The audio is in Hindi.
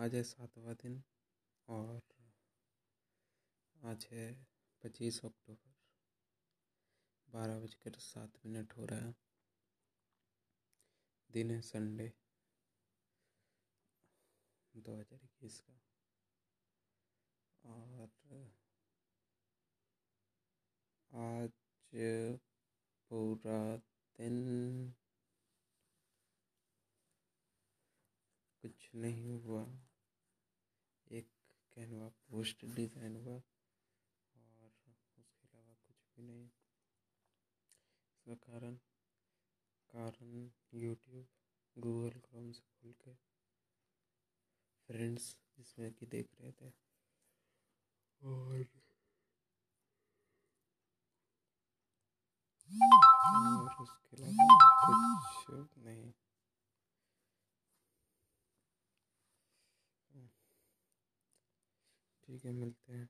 आज है सातवां दिन और आज है पच्चीस अक्टूबर। बारह बजकर सात मिनट हो रहा है। दिन है संडे दो हज़ार इक्कीस का। और आज पूरा दिन कुछ नहीं हुआ। एक कैनवा पोस्ट डिज़ाइन हुआ और उसके अलावा कुछ भी नहीं। इसका कारण कारण यूट्यूब गूगल क्रोम से खोल के फ्रेंड्स जिसमें कि देख रहे थे। और और ठीक है मिलते हैं।